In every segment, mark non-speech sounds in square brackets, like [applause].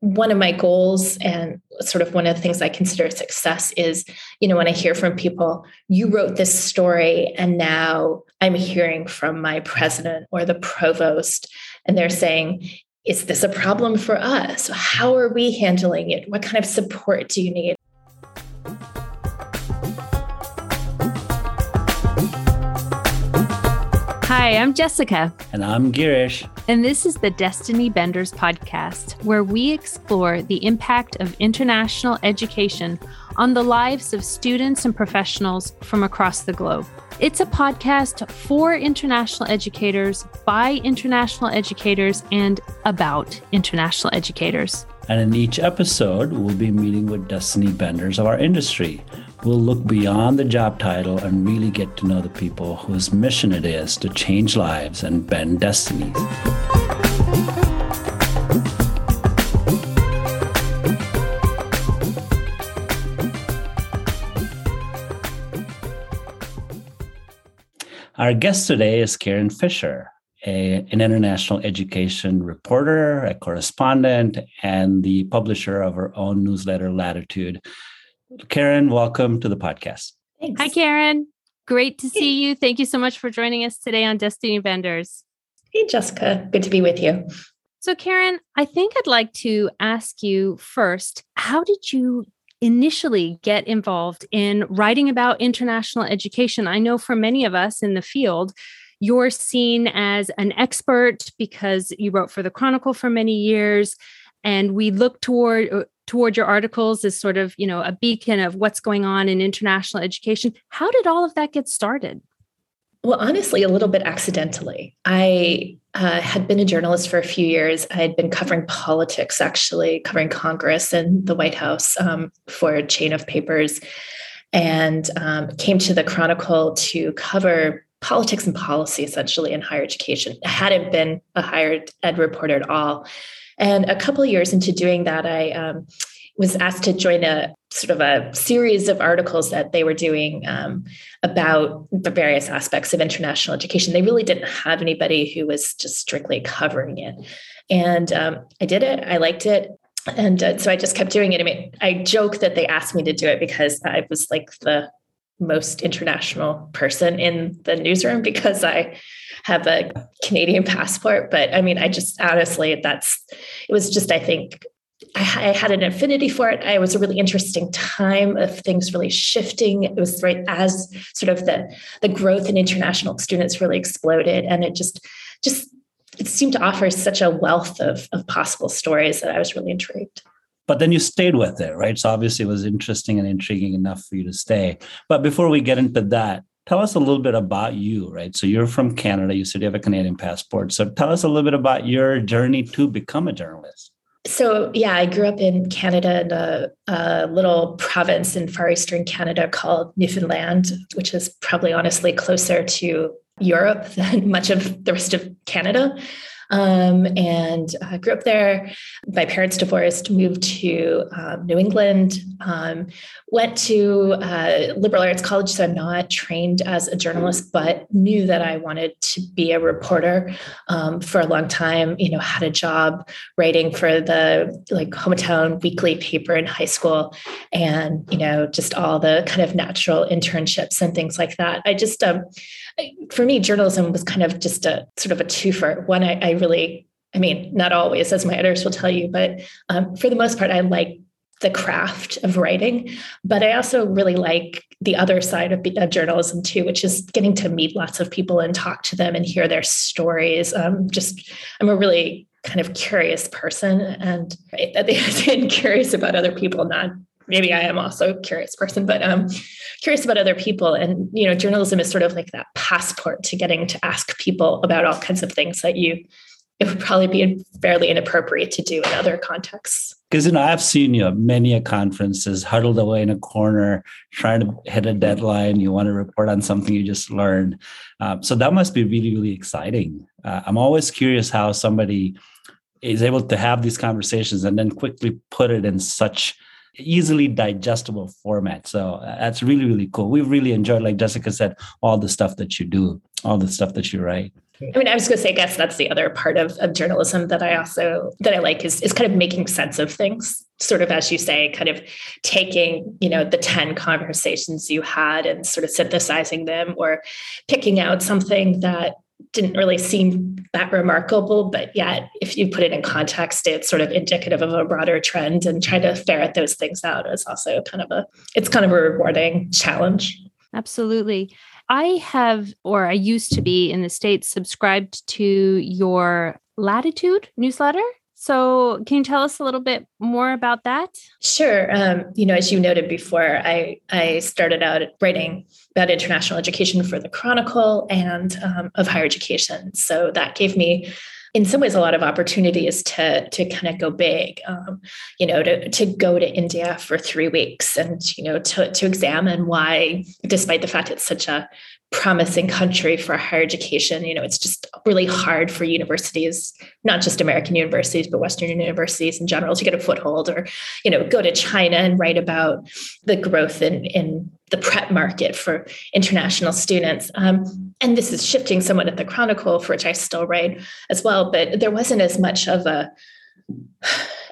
one of my goals and sort of one of the things I consider success is, you know, when I hear from people, you wrote this story and now I'm hearing from my president or the provost, and they're saying, is this a problem for us? How are we handling it? What kind of support do you need? Hi, I'm Jessica. And I'm Girish. And this is the Destiny Benders podcast, where we explore the impact of international education on the lives of students and professionals from across the globe. It's a podcast for international educators, by international educators, and about international educators. And in each episode, we'll be meeting with Destiny Benders of our industry we'll look beyond the job title and really get to know the people whose mission it is to change lives and bend destinies. Our guest today is Karin Fischer, a, an international education reporter, a correspondent, and the publisher of her own newsletter, Latitude, Karin, welcome to the podcast. Thanks. Hi, Karin. Great to see you. Thank you so much for joining us today on Destiny Benders. Hey, Jessica. Good to be with you. So, Karin, I think I'd like to ask you first how did you initially get involved in writing about international education? I know for many of us in the field, you're seen as an expert because you wrote for the Chronicle for many years. And we look toward toward your articles as sort of, you know, a beacon of what's going on in international education. How did all of that get started? Well, honestly, a little bit accidentally. I uh, had been a journalist for a few years. I had been covering politics, actually, covering Congress and the White House um, for a chain of papers, and um, came to the Chronicle to cover politics and policy, essentially, in higher education. I hadn't been a higher ed reporter at all. And a couple years into doing that, I um, was asked to join a sort of a series of articles that they were doing um, about the various aspects of international education. They really didn't have anybody who was just strictly covering it. And um, I did it, I liked it. And uh, so I just kept doing it. I mean, I joke that they asked me to do it because I was like the most international person in the newsroom because I have a Canadian passport. But I mean, I just honestly, that's it was just, I think, I, I, had an affinity for it. It was a really interesting time of things really shifting. It was right as sort of the the growth in international students really exploded, and it just just it seemed to offer such a wealth of of possible stories that I was really intrigued but then you stayed with it, right? So obviously it was interesting and intriguing enough for you to stay. But before we get into that, tell us a little bit about you, right? So you're from Canada. You said you have a Canadian passport. So tell us a little bit about your journey to become a journalist. So yeah, I grew up in Canada in a, a, little province in far eastern Canada called Newfoundland, which is probably honestly closer to Europe [laughs] than much of the rest of Canada um, and uh, grew up there. My parents divorced, moved to um, New England, um, went to uh, liberal arts college. So I'm not trained as a journalist, but knew that I wanted to be a reporter um, for a long time. You know, had a job writing for the like hometown weekly paper in high school, and you know, just all the kind of natural internships and things like that. I just um, for me, journalism was kind of just a sort of a twofer. One, I, I really, I mean, not always, as my editors will tell you, but um, for the most part, I like the craft of writing. But I also really like the other side of, of, journalism too, which is getting to meet lots of people and talk to them and hear their stories. Um, just, I'm a really kind of curious person and at the end, [laughs] curious about other people, not maybe I am also a curious person, but um, curious about other people. And you know, journalism is sort of like that passport to getting to ask people about all kinds of things that you it would probably be fairly inappropriate to do in other contexts. Because you know, I've seen you at many a conferences, huddled away in a corner, trying to hit a deadline. You want to report on something you just learned, um, so that must be really, really exciting. Uh, I'm always curious how somebody is able to have these conversations and then quickly put it in such easily digestible format. So uh, that's really, really cool. We've really enjoyed, like Jessica said, all the stuff that you do, all the stuff that you write. I mean, I was going to say, I guess that's the other part of, of journalism that I also that I like is is kind of making sense of things. Sort of as you say, kind of taking you know the ten conversations you had and sort of synthesizing them, or picking out something that didn't really seem that remarkable, but yet if you put it in context, it's sort of indicative of a broader trend and trying to ferret those things out is also kind of a it's kind of a rewarding challenge. Absolutely. I have, or I used to be in the States, subscribed to your Latitude newsletter. So, can you tell us a little bit more about that? Sure. Um, you know, as you noted before, I I started out writing about international education for the Chronicle and um, of higher education. So that gave me in some ways a lot of opportunities to to kind of go big um, you know to, to go to india for three weeks and you know to, to examine why despite the fact it's such a promising country for higher education. You know, it's just really hard for universities, not just American universities, but Western universities in general, to get a foothold or, you know, go to China and write about the growth in, in the prep market for international students. Um, and this is shifting somewhat at the Chronicle, for which I still write as well, but there wasn't as much of a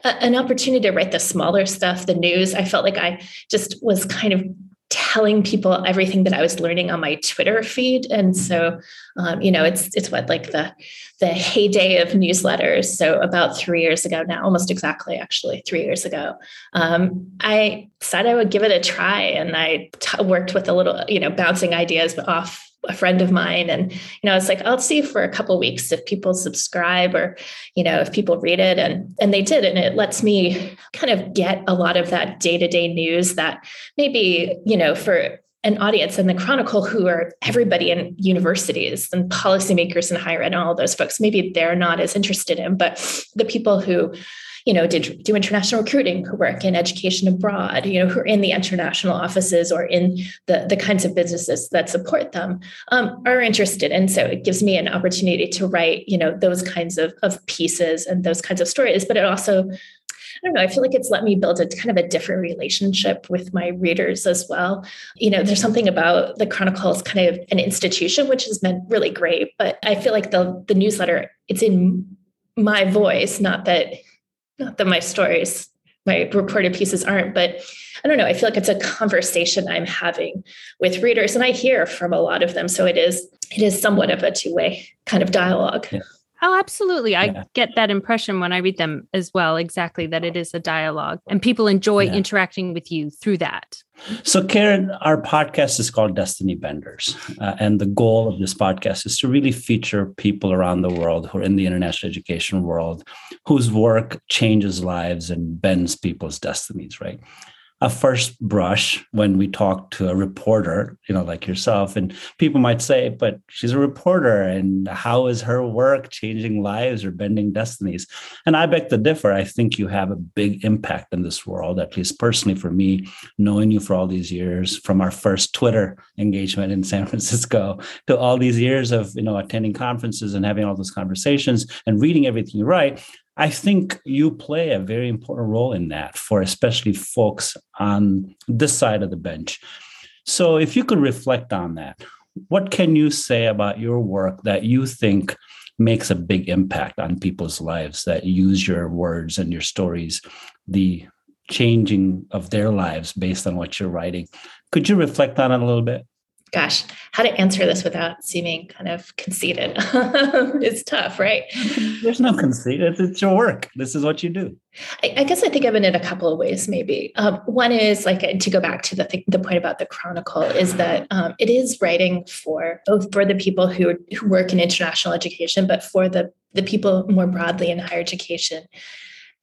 an opportunity to write the smaller stuff, the news. I felt like I just was kind of telling people everything that I was learning on my Twitter feed. And so, um, you know, it's it's what like the the heyday of newsletters. So about three years ago now, almost exactly actually three years ago, um, I said I would give it a try, and I t- worked with a little, you know, bouncing ideas off a friend of mine and you know it's like i'll see for a couple weeks if people subscribe or you know if people read it and and they did and it lets me kind of get a lot of that day-to-day news that maybe you know for an audience in the chronicle who are everybody in universities and policymakers in higher ed and all those folks maybe they're not as interested in but the people who you know, did do international recruiting, who work in education abroad, you know, who are in the international offices or in the, the kinds of businesses that support them, um, are interested. And so it gives me an opportunity to write, you know, those kinds of, of pieces and those kinds of stories. But it also I don't know, I feel like it's let me build a kind of a different relationship with my readers as well. You know, there's something about the Chronicle is kind of an institution, which has been really great, but I feel like the the newsletter, it's in my voice, not that not that my stories, my reported pieces aren't, but I don't know. I feel like it's a conversation I'm having with readers, and I hear from a lot of them. So it is it is somewhat of a two way kind of dialogue. Yeah. Oh, absolutely. I yeah. get that impression when I read them as well, exactly that it is a dialogue and people enjoy yeah. interacting with you through that. So, Karin, our podcast is called Destiny Benders. Uh, and the goal of this podcast is to really feature people around the world who are in the international education world whose work changes lives and bends people's destinies, right? A first brush when we talk to a reporter, you know, like yourself, and people might say, but she's a reporter, and how is her work changing lives or bending destinies? And I beg to differ. I think you have a big impact in this world, at least personally for me, knowing you for all these years, from our first Twitter engagement in San [laughs] Francisco to all these years of, you know, attending conferences and having all those conversations and reading everything you write. I think you play a very important role in that for especially folks on this side of the bench. So, if you could reflect on that, what can you say about your work that you think makes a big impact on people's lives that use your words and your stories, the changing of their lives based on what you're writing? Could you reflect on it a little bit? Gosh, how to answer this without seeming kind of conceited. [laughs] it's tough, right? [laughs] There's no conceit. It's your work. This is what you do. I, I guess I think of it in a couple of ways, maybe. Um, one is like to go back to the th- the point about the Chronicle is that um, it is writing for both for the people who, who work in international education, but for the the people more broadly in higher education.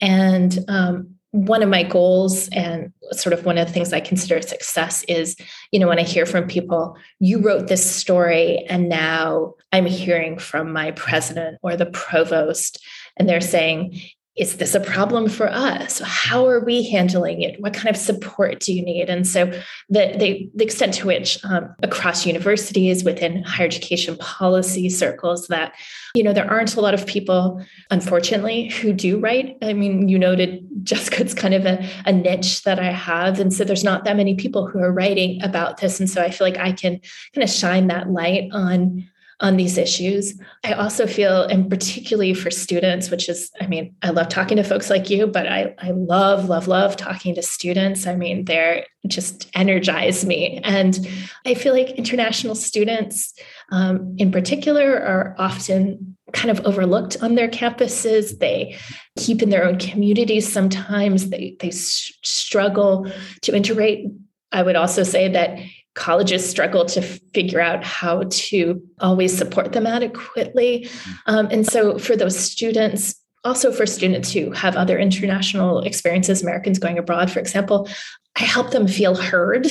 And um, one of my goals and sort of one of the things I consider success is, you know, when I hear from people, you wrote this story and now I'm hearing from my president or the provost, and they're saying, is this a problem for us? How are we handling it? What kind of support do you need? And so, the the, the extent to which um, across universities, within higher education policy circles, that you know there aren't a lot of people, unfortunately, who do write. I mean, you noted Jessica, it's kind of a, a niche that I have, and so there's not that many people who are writing about this. And so, I feel like I can kind of shine that light on on these issues. I also feel, and particularly for students, which is, I mean, I love talking to folks like you, but I, I love, love, love talking to students. I mean, they're just energize me. And I feel like international students um, in particular are often kind of overlooked on their campuses. They keep in their own communities sometimes. They, they struggle to integrate. I would also say that colleges struggle to figure out how to always support them adequately. Um, and so for those students, also for students who have other international experiences, Americans going abroad, for example, I help them feel heard.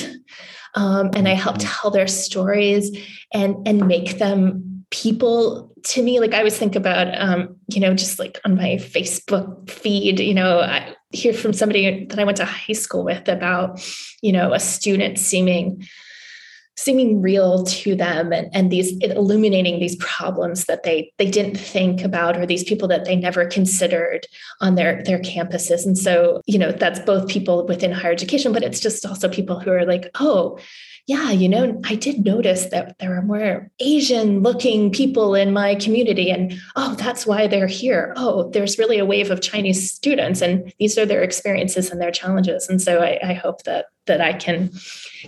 Um, and I help tell their stories and and make them people to me like i always think about um, you know just like on my facebook feed you know i hear from somebody that i went to high school with about you know a student seeming seeming real to them and, and these illuminating these problems that they they didn't think about or these people that they never considered on their their campuses. And so you know that's both people within higher education but it's just also people who are like oh yeah, you know, I did notice that there are more Asian looking people in my community. And oh, that's why they're here. Oh, there's really a wave of Chinese students, and these are their experiences and their challenges. And so I, I hope that that I can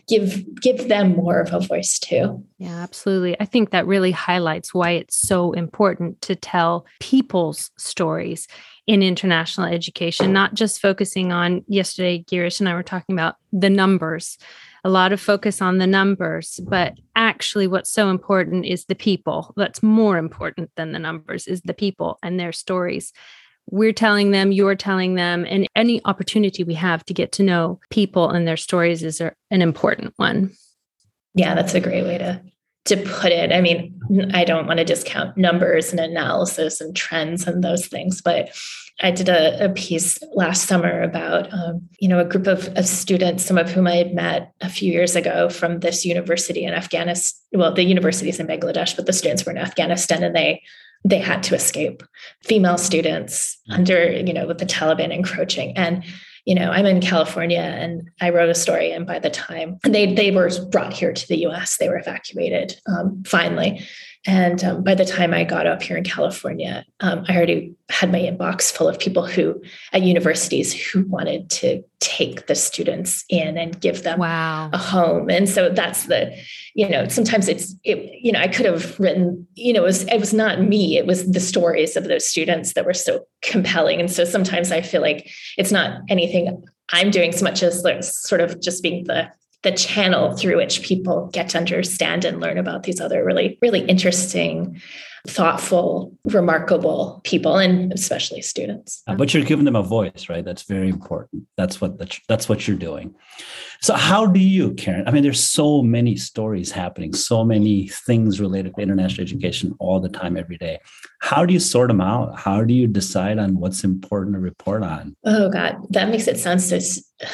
give give them more of a voice too. Yeah, absolutely. I think that really highlights why it's so important to tell people's stories in international education, not just focusing on yesterday, Girish and I were talking about the numbers a lot of focus on the numbers, but actually, what's so important is the people. That's more important than the numbers, is the people and their stories. We're telling them, you're telling them, and any opportunity we have to get to know people and their stories is an important one. Yeah, that's a great way to to put it. I mean, I don't want to discount numbers and analysis and trends and those things, but I did a, a piece last summer about, um, you know, a group of, of students, some of whom I had met a few years ago from this university in Afghanistan. Well, the university is in Bangladesh, but the students were in Afghanistan, and they they had to escape. Female students mm-hmm. under, you know, with the Taliban encroaching, and you know, I'm in California and I wrote a story, and by the time they they were brought here to the U.S., they were evacuated um, finally. And um, by the time I got up here in California, um, I already had my inbox full of people who at universities who wanted to take the students in and give them wow. a home. And so that's the, you know, sometimes it's, it, you know, I could have written, you know, it was, it was not me, it was the stories of those students that were so compelling. And so sometimes I feel like it's not anything I'm doing so much as like sort of just being the the channel through which people get to understand and learn about these other really, really interesting, thoughtful, remarkable people, and especially students. But you're giving them a voice, right? That's very important. That's what the, that's what you're doing. So how do you, Karin? I mean, there's so many stories happening, so many things related to international education all the time, every day. How do you sort them out? How do you decide on what's important to report on? Oh God, that makes it sound so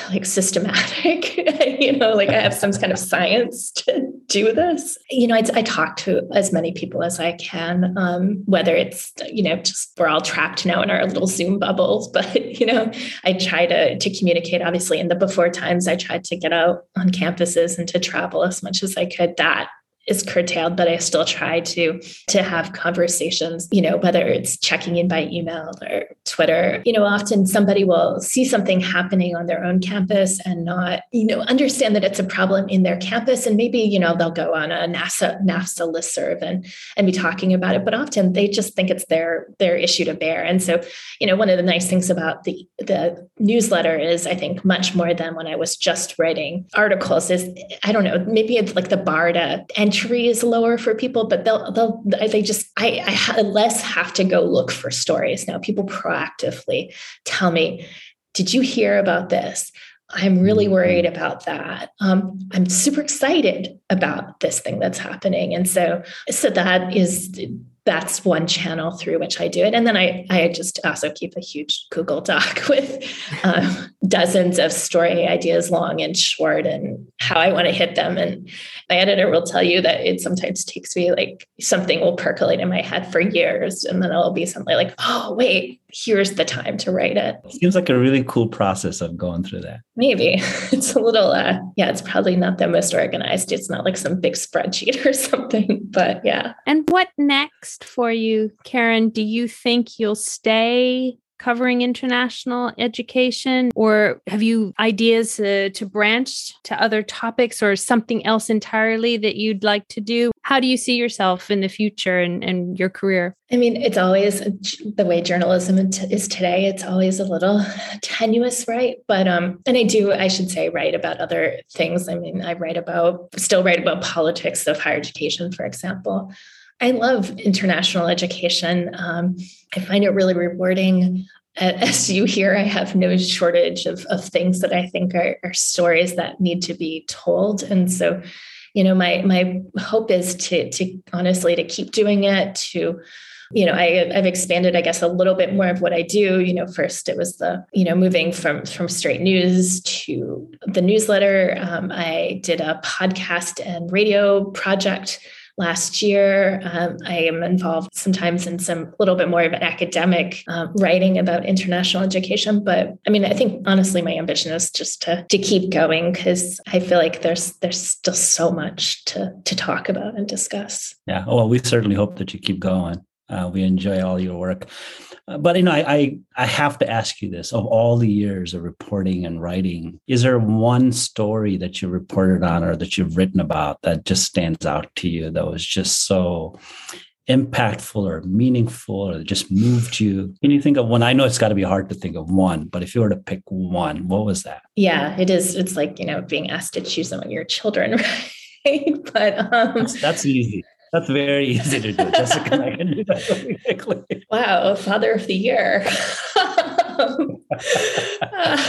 like systematic. [laughs] you know, like I have some kind of science to do this. You know, I, I talk to as many people as I can, um, whether it's you know just we're all trapped now in our little Zoom bubbles, [laughs] but you know, I try to to communicate. Obviously, in the before times, I tried to get out on campuses and to travel as much as I could. That is curtailed but i still try to to have conversations you know whether it's checking in by email or twitter. You know often somebody will see something happening on their own campus and not you know understand that it's a problem in their campus. And maybe you know they'll go on a nasa nafsa listserv and and be talking about it. But often they just think it's their their issue to bear. And so you know one of the nice things about the the newsletter is i think much more than when i was just writing articles is i don't know maybe it's like the bar to entry is lower for people, but they'll they'll they just I, I less have to go look for stories now. People proactively tell me, "Did you hear about this?" I'm really mm-hmm. worried about that. Um, I'm super excited about this thing that's happening, and so so that is that's one channel through which I do it. And then I I just also keep a huge Google Doc [laughs] with um, dozens of story ideas long and short and how I want to hit them. And my editor will tell you that it sometimes takes me like something will percolate in my head for years. And then it'll be something like, oh, wait, here's the time to write it. Seems like a really cool process of going through that. Maybe [laughs] it's a little, uh, yeah, it's probably not the most organized. It's not like some big spreadsheet [laughs] or something, but yeah. And what next for you, Karin? Do you think you'll stay covering international education? Or have you ideas uh, to branch to other topics or something else entirely that you'd like to do? How do you see yourself in the future and, and your career? I mean it's always the way journalism is today it's always a little tenuous right? But um and i do i should say write about other things. I mean i write about still write about politics of higher education for example I love international education. Um, I find it really rewarding. As you here, I have no shortage of, of things that I think are, are stories that need to be told. And so, you know, my my hope is to to honestly to keep doing it, to you know I, have expanded i guess a little bit more of what i do you know first it was the you know moving from from straight news to the newsletter um, i did a podcast and radio project last year. Um, I am involved sometimes in some little bit more of an academic um, writing about international education. But I mean, I think honestly, my ambition is just to to keep going because I feel like there's there's still so much to to talk about and discuss. Yeah. Well, we certainly hope that you keep going. Uh, we enjoy all your work. Uh, but you know, I, I, I have to ask you this: of all the years of reporting and writing, is there one story that you reported on or that you've written about that just stands out to you that was just so impactful or meaningful or just moved you? Can you think of one? I know it's got to be hard to think of one, but if you were to pick one, what was that? Yeah, it is. It's like you know being asked to choose among your children, [laughs] right? but um, that's, that's easy. That's very easy to do, Jessica. I can do that really quickly. Wow, Father of the Year. uh,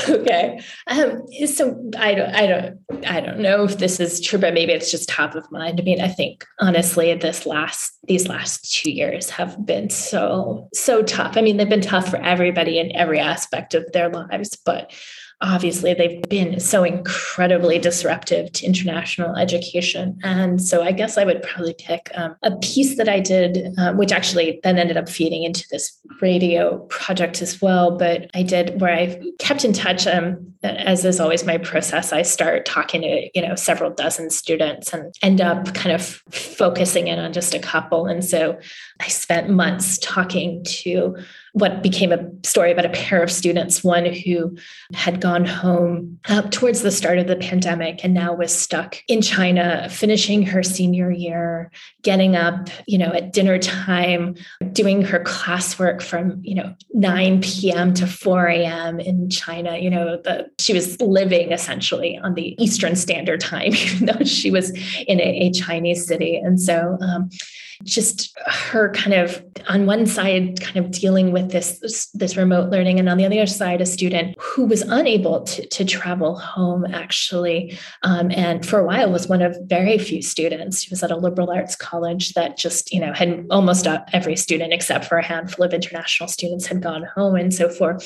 [laughs] okay. Um, so I don't, I don't, I don't know if this is true, but maybe it's just top of mind. I mean, I think honestly, this last, these last two years have been so, so tough. I mean, they've been tough for everybody in every aspect of their lives, but obviously they've been so incredibly disruptive to international education. And so I guess I would probably pick um, a piece that I did, um, which actually then ended up feeding into this radio project as well. But I did where I kept in touch. Um, as is always my process, I start talking to you know several dozen students and end up kind of focusing in on just a couple. And so I spent months talking to what became a story about a pair of students, one who had gone home uh, towards the start of the pandemic and now was stuck in China, finishing her senior year, getting up, you know, at dinner time, doing her classwork from, you know, 9 p.m. to 4 a.m. in China. You know, the, she was living essentially on the Eastern Standard Time, [laughs] even though she was in a, a Chinese city. And so, um, just her kind of on one side kind of dealing with this this, remote learning and on the other side a student who was unable to, to travel home actually. Um, and for a while was one of very few students. She was at a liberal arts college that just you know had almost every student except for a handful of international students had gone home. And so for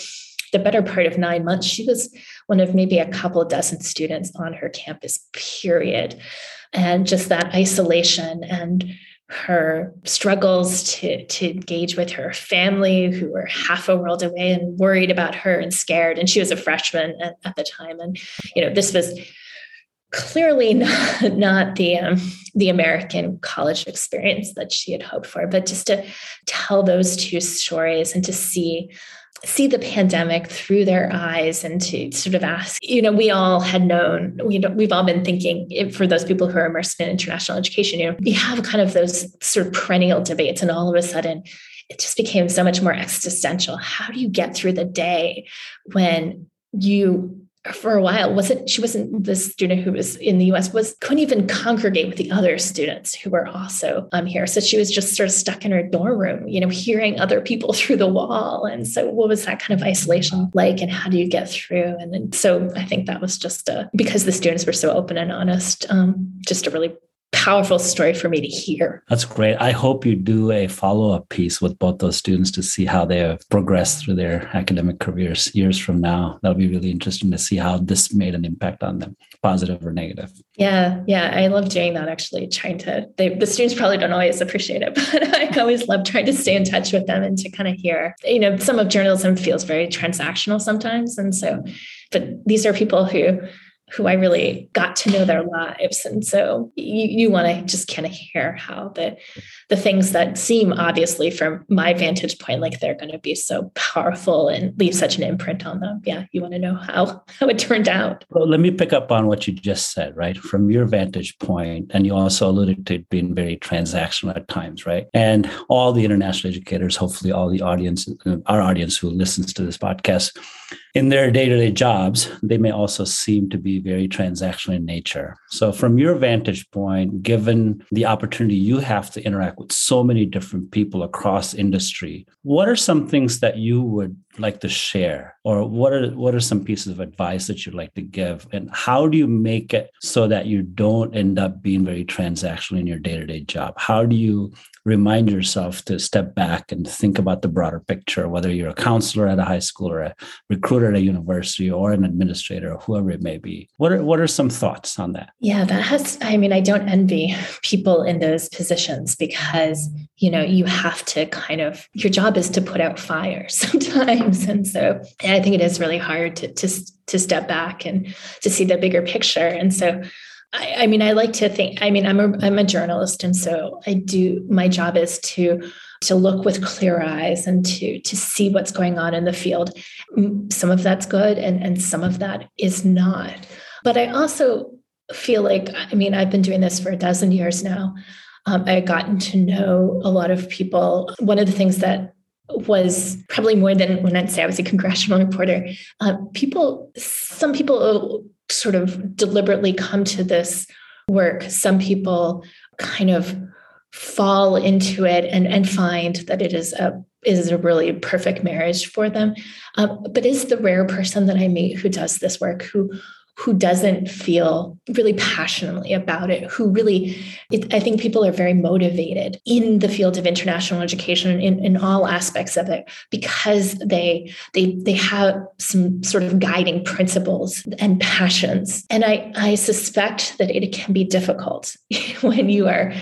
the better part of nine months she was one of maybe a couple dozen students on her campus period. And just that isolation and her struggles to to engage with her family who were half a world away and worried about her and scared. And she was a freshman at, at the time. And you know this was clearly [laughs] not, not the um, the American college experience that she had hoped for. But just to tell those two stories and to see see the pandemic through their eyes and to sort of ask you know we all had known we we've all been thinking eh, for those people who are immersed in international education you know we have kind of those sort of perennial debates and all of a sudden it just became so much more existential. How do you get through the day when you for a while wasn't she wasn't the student who was in the US was couldn't even congregate with the other students who were also um, here. So she was just sort of stuck in her dorm room you know hearing other people [laughs] through the wall. And so what was that kind of isolation like and how do you get through? And then so I think that was just a, because the students were so open and honest um, just a really powerful story for me to hear. That's great. I hope you do a follow up piece with both those students to see how they have progressed through their academic careers years from now. That'll be really interesting to see how this made an impact on them, positive or negative. Yeah, yeah, I love doing that. Actually, trying to they, the students probably don't always appreciate it, [laughs] but I always love trying to stay in touch with them and to kind of hear. You know, some of journalism feels very transactional sometimes, and so, but these are people who who I really got to know their lives. And so you, you want to just kind of hear how the the things that seem obviously from my vantage point like they're going to be so powerful and leave such an imprint on them. Yeah, you want to know how [laughs] how it turned out. Well, let me pick up on what you just said, right? From your vantage point, and you also alluded to it being very transactional at times, right? And all the international educators, hopefully all the audience, uh, our audience who listens to this podcast in their day-to-day jobs they may also seem to be very transactional in nature so from your vantage point given the opportunity you have to interact with so many different people across industry what are some things that you would like to share? Or what are what are some pieces of advice that you'd like to give? And how do you make it so that you don't end up being very transactional in your day-to-day job? How do you remind yourself to step back and think about the broader picture whether you're a counselor at a high school or a recruiter at a university or an administrator or whoever it may be? What are what are some thoughts on that? Yeah that has i mean i don't envy people in those positions because you know you have to kind of your job is to put out fires [laughs] sometimes and so and i think it is really hard to to, to step back and to see the bigger picture. And so I, I mean i like to think i mean i'm a, I'm a journalist. And so i do my job is to to look with clear eyes and to to see what's going on in the field. Some of that's good and and some of that is not. But i also feel like i mean i've been doing this for a dozen years now. Um, I had gotten to know a lot of people. One of the things that was probably more than when I'd say I was a congressional reporter. Uh, people, some people sort of deliberately come to this work. Some people kind of fall into it and, and find that it is a is a really perfect marriage for them. Um, but is the rare person that I meet who does this work, who who doesn't feel really passionately about it, who really, it, I think people are very motivated in the field of international education in, in all aspects of it because they they they have some sort of guiding principles and passions. And I I suspect that it can be difficult [laughs] when you are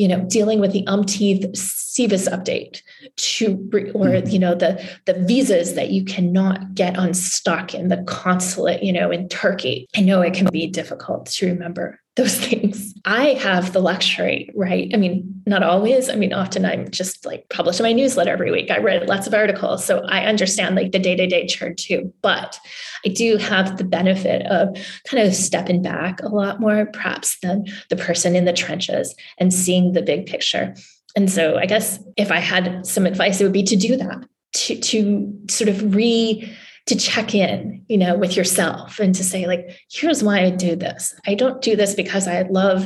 you know, dealing with the umpteenth SEVIS update to, or, mm-hmm. you know, the, the visas that you cannot get unstuck in the consulate, you know, in Turkey. I know it can be difficult to remember those [laughs] things. I have the luxury, right? I mean, not always. I mean, often I'm just like publishing my newsletter every week. I read lots of articles. So I understand like the day to day churn too. But I do have the benefit of kind of stepping back a lot more, perhaps, than the person in the trenches and seeing the big picture. And so I guess if I had some advice, it would be to do that, to, to sort of re to check in, you know, with yourself and to say, like, here's why I do this. I don't do this because I love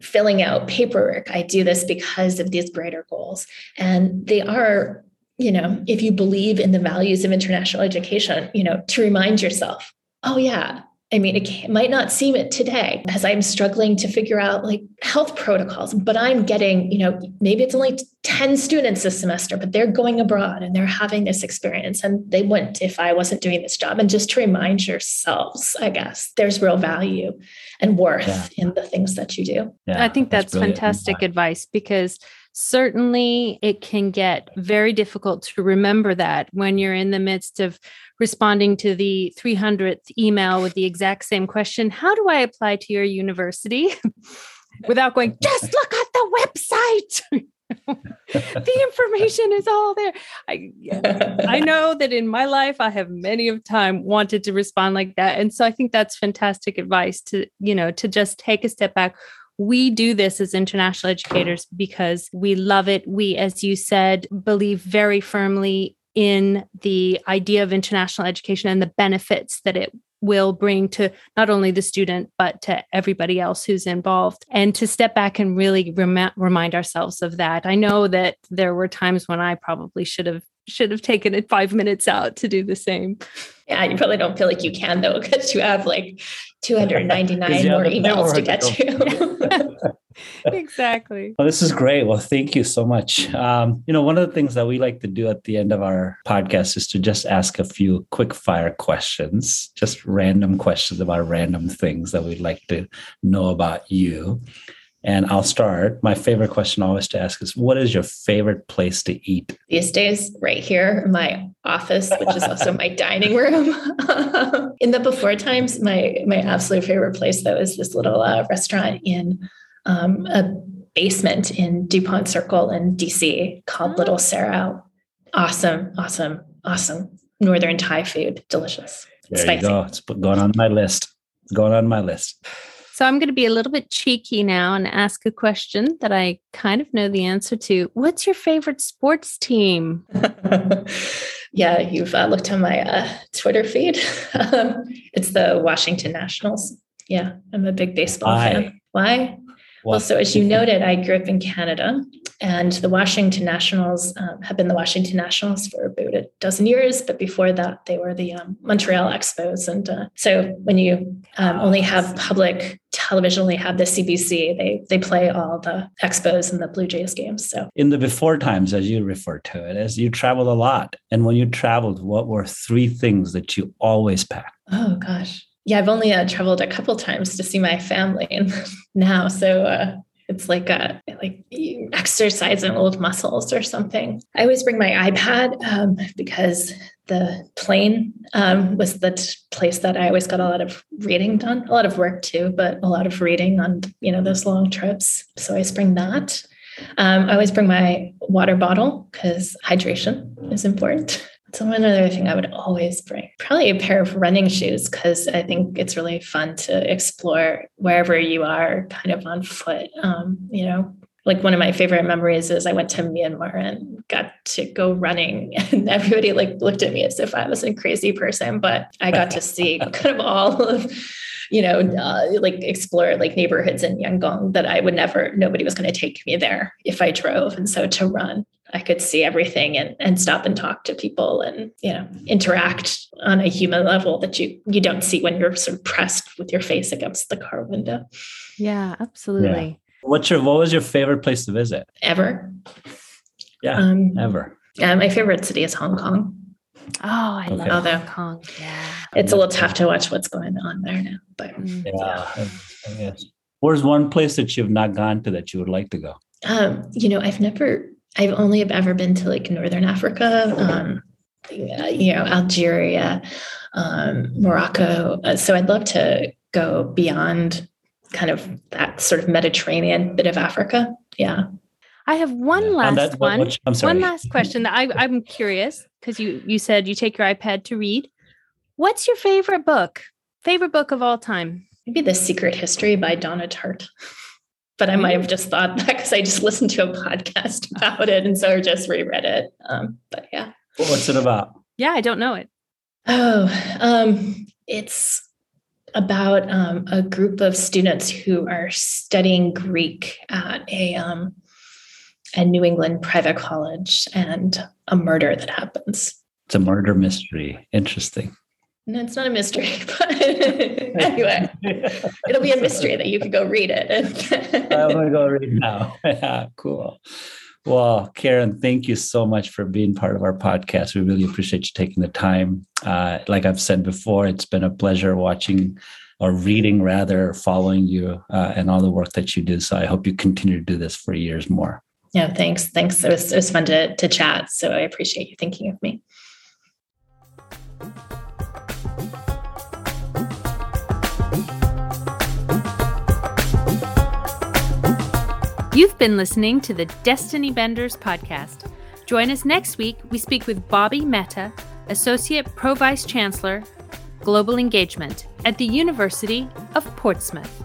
filling out paperwork. I do this because of these greater goals. And they are, you know, if you believe in the values of international education, you know, to remind yourself, oh, yeah, I mean, it mm. might not seem it today as I'm struggling to figure out like health protocols, but I'm getting, you know, maybe it's only 10 students this semester, but they're going abroad and they're having this experience and they wouldn't if I wasn't doing this job. And just to remind yourselves, I guess, there's real value and worth yeah. in the things that you do. Yeah, I think that's, that's fantastic advice because certainly it can get very difficult to remember that when you're in the midst of responding to the 300th email with the exact same question How do I apply to your university? [laughs] Without going, just look at the website. [laughs] the information is all there. I I know that in my life I have many of time wanted to respond like that. And so I think that's fantastic advice to, you know, to just take a step back we do this as international educators because we love it. We, as you said, believe very firmly in the idea of international education and the benefits that it will bring to not only the student but to everybody else who's involved and to step back and really rem- remind ourselves of that i know that there were times when i probably should have should have taken it five minutes out to do the same yeah you probably don't feel like you can though because you have like [laughs] 299 more emails to get to. [laughs] [laughs] exactly. Well, this is great. Well, thank you so much. Um, you know, one of the things that we like to do at the end of our podcast is to just ask a few quick fire questions, just random questions about random things that we'd like to know about you. And I'll start. My favorite question always to ask is what is your favorite place to eat? These days, right here in my office, which is also my [laughs] dining room. [laughs] in the before times, my my absolute favorite place though is this little uh, restaurant in um, a basement in DuPont Circle in DC called oh. Little Serow. Awesome, awesome, awesome. Northern Thai food, delicious. There Spicy. you go. It's going on my list. It's going on my list. So I'm going to be a little bit cheeky now and ask a question that I kind of know the answer to. What's your favorite sports team? [laughs] yeah, you've uh, looked on my uh, Twitter feed. [laughs] Um, it's the Washington Nationals. Yeah, I'm a big baseball Why? fan. Why? Well, so as you [laughs] noted, I grew up in Canada, and the Washington Nationals um, have been the Washington Nationals for about a dozen years. But before that, they were the um, Montreal Expos. And uh, so when you um, only have public television, only have the CBC, they they play all the Expos and the Blue Jays games. So in the before times, as you refer to it, as you traveled a lot, and when you traveled, what were three things that you always packed? Oh gosh yeah, I've only uh, traveled a couple times to see my family and [laughs] now. So uh, it's like a like exercising old muscles or something. I always bring my iPad um, because the plane um, was the t- place that I always got a lot of reading done, a lot of work too, but a lot of reading on you know those long trips. So I always bring that. Um, I always bring my water bottle because hydration is important. [laughs] So one other thing I would always bring, probably a pair of running shoes, because I think it's really fun to explore wherever you are, kind of on foot. Um, you know, like one of my favorite memories is I went to Myanmar and got to go running, [laughs] and everybody like looked at me as if I was a crazy person, but I got to see kind of all of you know, uh, like explore like neighborhoods in Yangon that I would never, nobody was going to take me there if I drove. And so to run, I could see everything and, and stop and talk to people and, you know, interact on a human level that you, you don't see when you're sort of pressed with your face against the car window. Yeah, absolutely. Yeah. What's your, what was your favorite place to visit? Ever. Yeah. Um, ever. Yeah. My favorite city is Hong Kong. Oh, I okay. love Hong Kong. Yeah. It's a little tough to watch what's going on there now, but mm. yeah. yeah. Where's one place that you've not gone to that you would like to go? Um, you know, I've never, I've only ever been to like Northern Africa, um, you know, Algeria, um, Morocco. Uh, so I'd love to go beyond kind of that sort of Mediterranean bit of Africa. Yeah. I have one yeah. last that, one. Which, one last question that I, I'm curious because you you said you take your iPad to read. What's your favorite book? Favorite book of all time? Maybe The Secret History by Donna Tartt. [laughs] But I might have just thought that because I just listened to a [laughs] podcast about it and so I just reread it. Um, but yeah. What's it about? Yeah, I don't know it. Oh, um, it's about um, a group of students who are studying Greek at a um, a New England private college and a murder that happens. It's a murder mystery. Interesting. No, it's not a mystery, [laughs] but [laughs] anyway, it'll be a mystery that you could go read it. [laughs] I'm gonna go read now. yeah, cool. Well, Karin, thank you so much for being part of our podcast. We really appreciate you taking the time. Uh, like I've said before, it's been a pleasure watching or reading, rather, following you uh, and all the work that you do. So I hope you continue to do this for years more. Yeah, thanks. Thanks. It was, it was fun to, to chat. So I appreciate you thinking of me. You've been listening to the Destiny Benders podcast. Join us next week. We speak with Bobby Mehta, Associate Pro Vice Chancellor, Global Engagement at the University of Portsmouth.